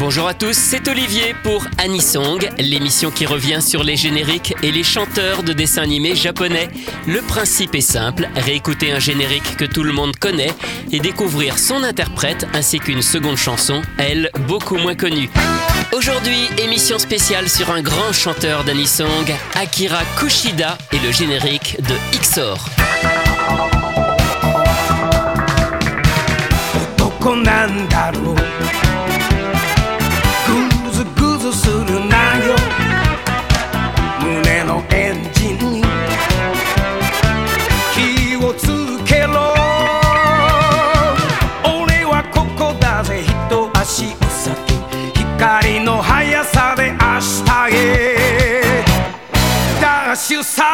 Bonjour à tous, c'est Olivier pour Anisong, l'émission qui revient sur les génériques et les chanteurs de dessins animés japonais. Le principe est simple, réécouter un générique que tout le monde connaît et découvrir son interprète ainsi qu'une seconde chanson, elle, beaucoup moins connue. Aujourd'hui, émission spéciale sur un grand chanteur d'Anisong, Akira Kushida et le générique de XOR. 男なんだろう 光の速さで明日へ。ダッシュさ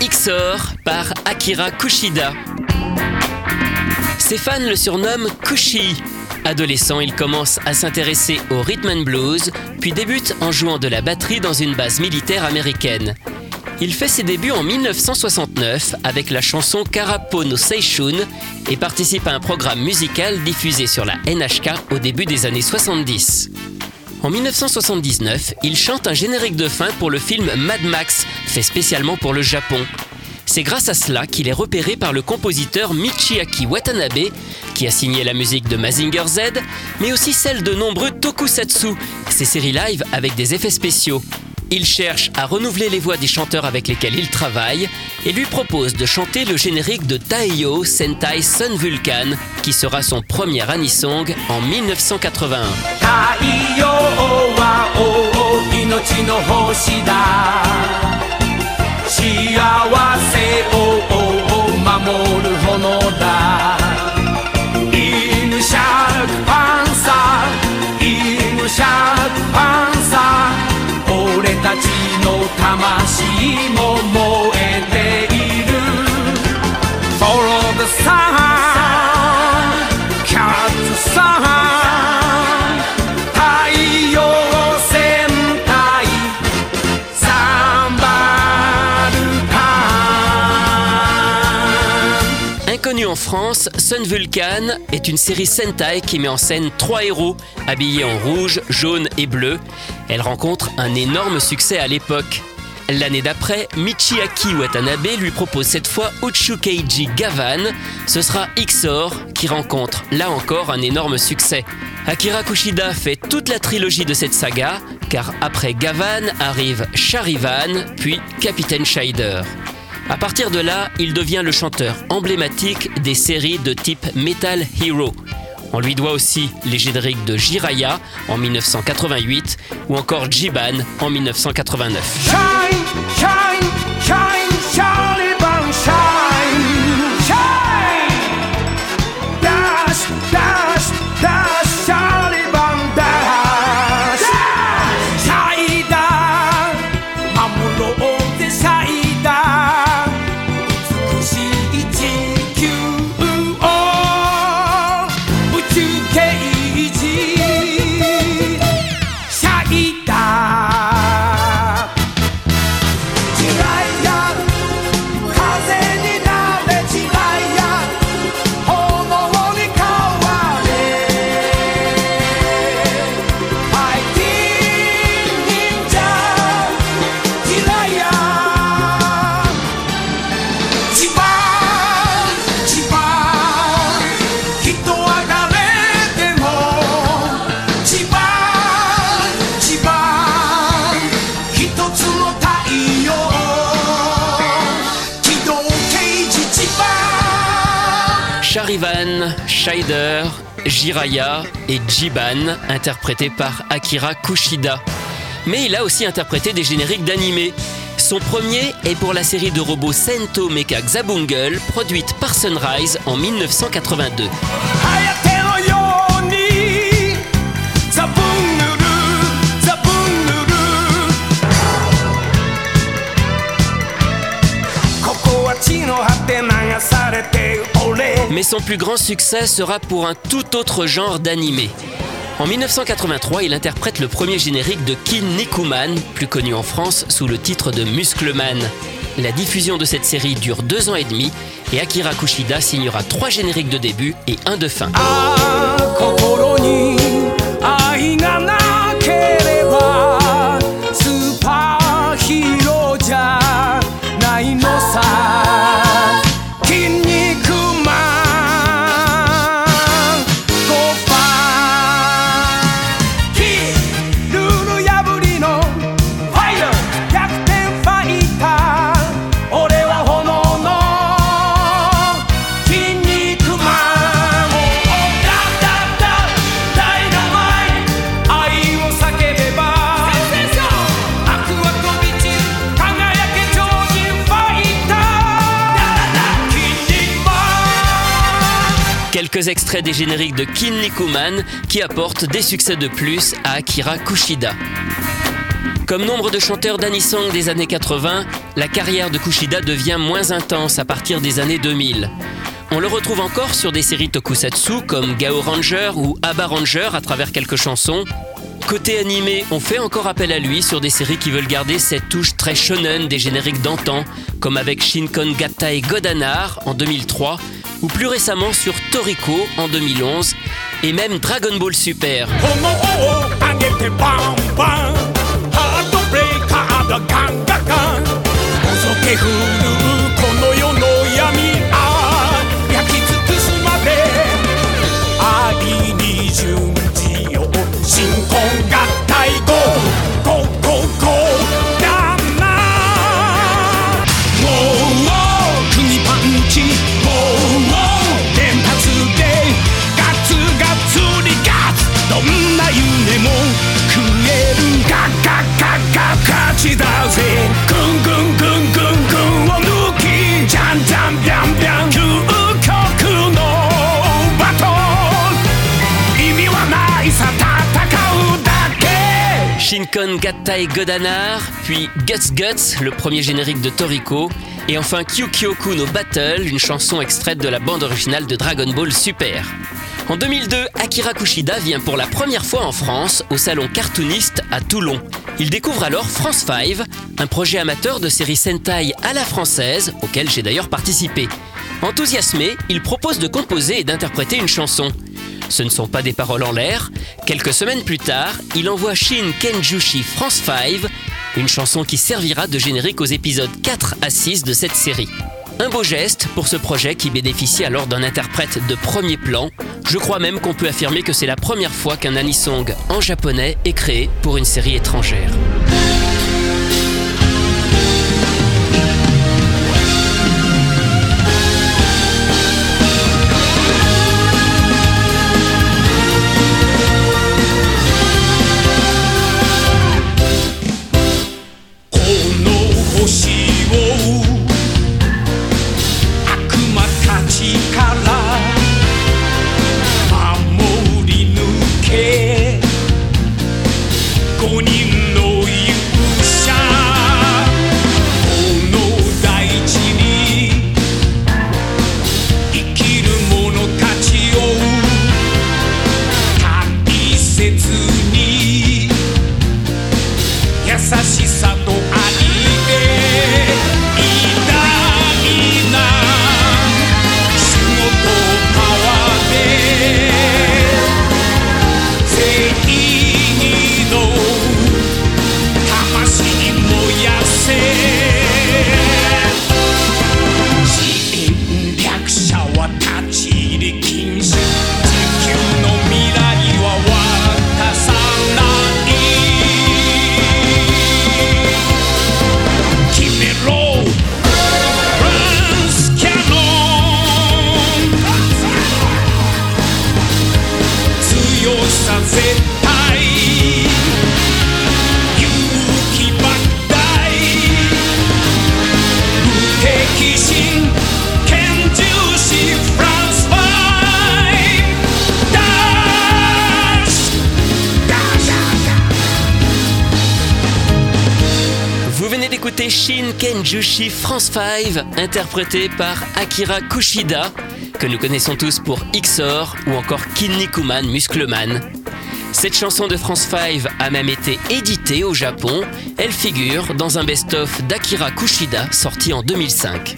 XOR par Akira Kushida. Ses fans le surnomment Kushi. Adolescent, il commence à s'intéresser au rhythm and blues, puis débute en jouant de la batterie dans une base militaire américaine. Il fait ses débuts en 1969 avec la chanson Karapo no Seishun et participe à un programme musical diffusé sur la NHK au début des années 70. En 1979, il chante un générique de fin pour le film Mad Max, fait spécialement pour le Japon. C'est grâce à cela qu'il est repéré par le compositeur Michiaki Watanabe, qui a signé la musique de Mazinger Z, mais aussi celle de nombreux tokusatsu, ces séries live avec des effets spéciaux. Il cherche à renouveler les voix des chanteurs avec lesquels il travaille et lui propose de chanter le générique de Taiyo Sentai Sun Vulcan, qui sera son premier anisong en 1981. 俺たちの魂も燃え France, Sun Vulcan est une série Sentai qui met en scène trois héros habillés en rouge, jaune et bleu. Elle rencontre un énorme succès à l'époque. L'année d'après, Michiaki Watanabe lui propose cette fois Uchukeiji Gavan. Ce sera Xor qui rencontre là encore un énorme succès. Akira Kushida fait toute la trilogie de cette saga, car après Gavan arrive Charivan, puis Capitaine Scheider. À partir de là, il devient le chanteur emblématique des séries de type Metal Hero. On lui doit aussi les génériques de Jiraya en 1988 ou encore Jiban en 1989. Shine, shine, shine, 葉 Charivan, Scheider, Jiraya et Jiban, interprétés par Akira Kushida. Mais il a aussi interprété des génériques d'animés. Son premier est pour la série de robots Sento Mecha Xabungle, produite par Sunrise en 1982.「Mais son plus grand succès sera pour un tout autre genre d'animé. En 1983, il interprète le premier générique de Kin Nikuman, plus connu en France sous le titre de Muscleman. La diffusion de cette série dure deux ans et demi et Akira Kushida signera trois génériques de début et un de fin. あ Quelques extraits des génériques de Kin Nikuman qui apportent des succès de plus à Akira Kushida. Comme nombre de chanteurs d'anisong des années 80, la carrière de Kushida devient moins intense à partir des années 2000. On le retrouve encore sur des séries tokusatsu comme Gao Ranger ou Abba Ranger à travers quelques chansons. Côté animé, on fait encore appel à lui sur des séries qui veulent garder cette touche très shonen des génériques d'antan, comme avec Shinkon Gatai Godanar en 2003, ou plus récemment sur Toriko en 2011, et même Dragon Ball Super. け Shinkon Gattai Godanar, puis Guts Guts, le premier générique de Toriko, et enfin Kyukyoku no Battle, une chanson extraite de la bande originale de Dragon Ball Super. En 2002, Akira Kushida vient pour la première fois en France au salon cartooniste à Toulon. Il découvre alors France 5, un projet amateur de série Sentai à la française, auquel j'ai d'ailleurs participé. Enthousiasmé, il propose de composer et d'interpréter une chanson. Ce ne sont pas des paroles en l'air. Quelques semaines plus tard, il envoie Shin Kenjushi France 5, une chanson qui servira de générique aux épisodes 4 à 6 de cette série. Un beau geste pour ce projet qui bénéficie alors d'un interprète de premier plan. Je crois même qu'on peut affirmer que c'est la première fois qu'un anisong en japonais est créé pour une série étrangère. 容赦絶対 D'écouter Shin Kenjushi France 5, interprété par Akira Kushida, que nous connaissons tous pour XOR ou encore Kinnikuman Muscleman. Cette chanson de France 5 a même été éditée au Japon. Elle figure dans un best-of d'Akira Kushida sorti en 2005.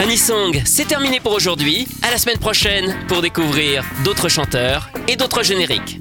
Anisong, c'est terminé pour aujourd'hui. À la semaine prochaine pour découvrir d'autres chanteurs et d'autres génériques.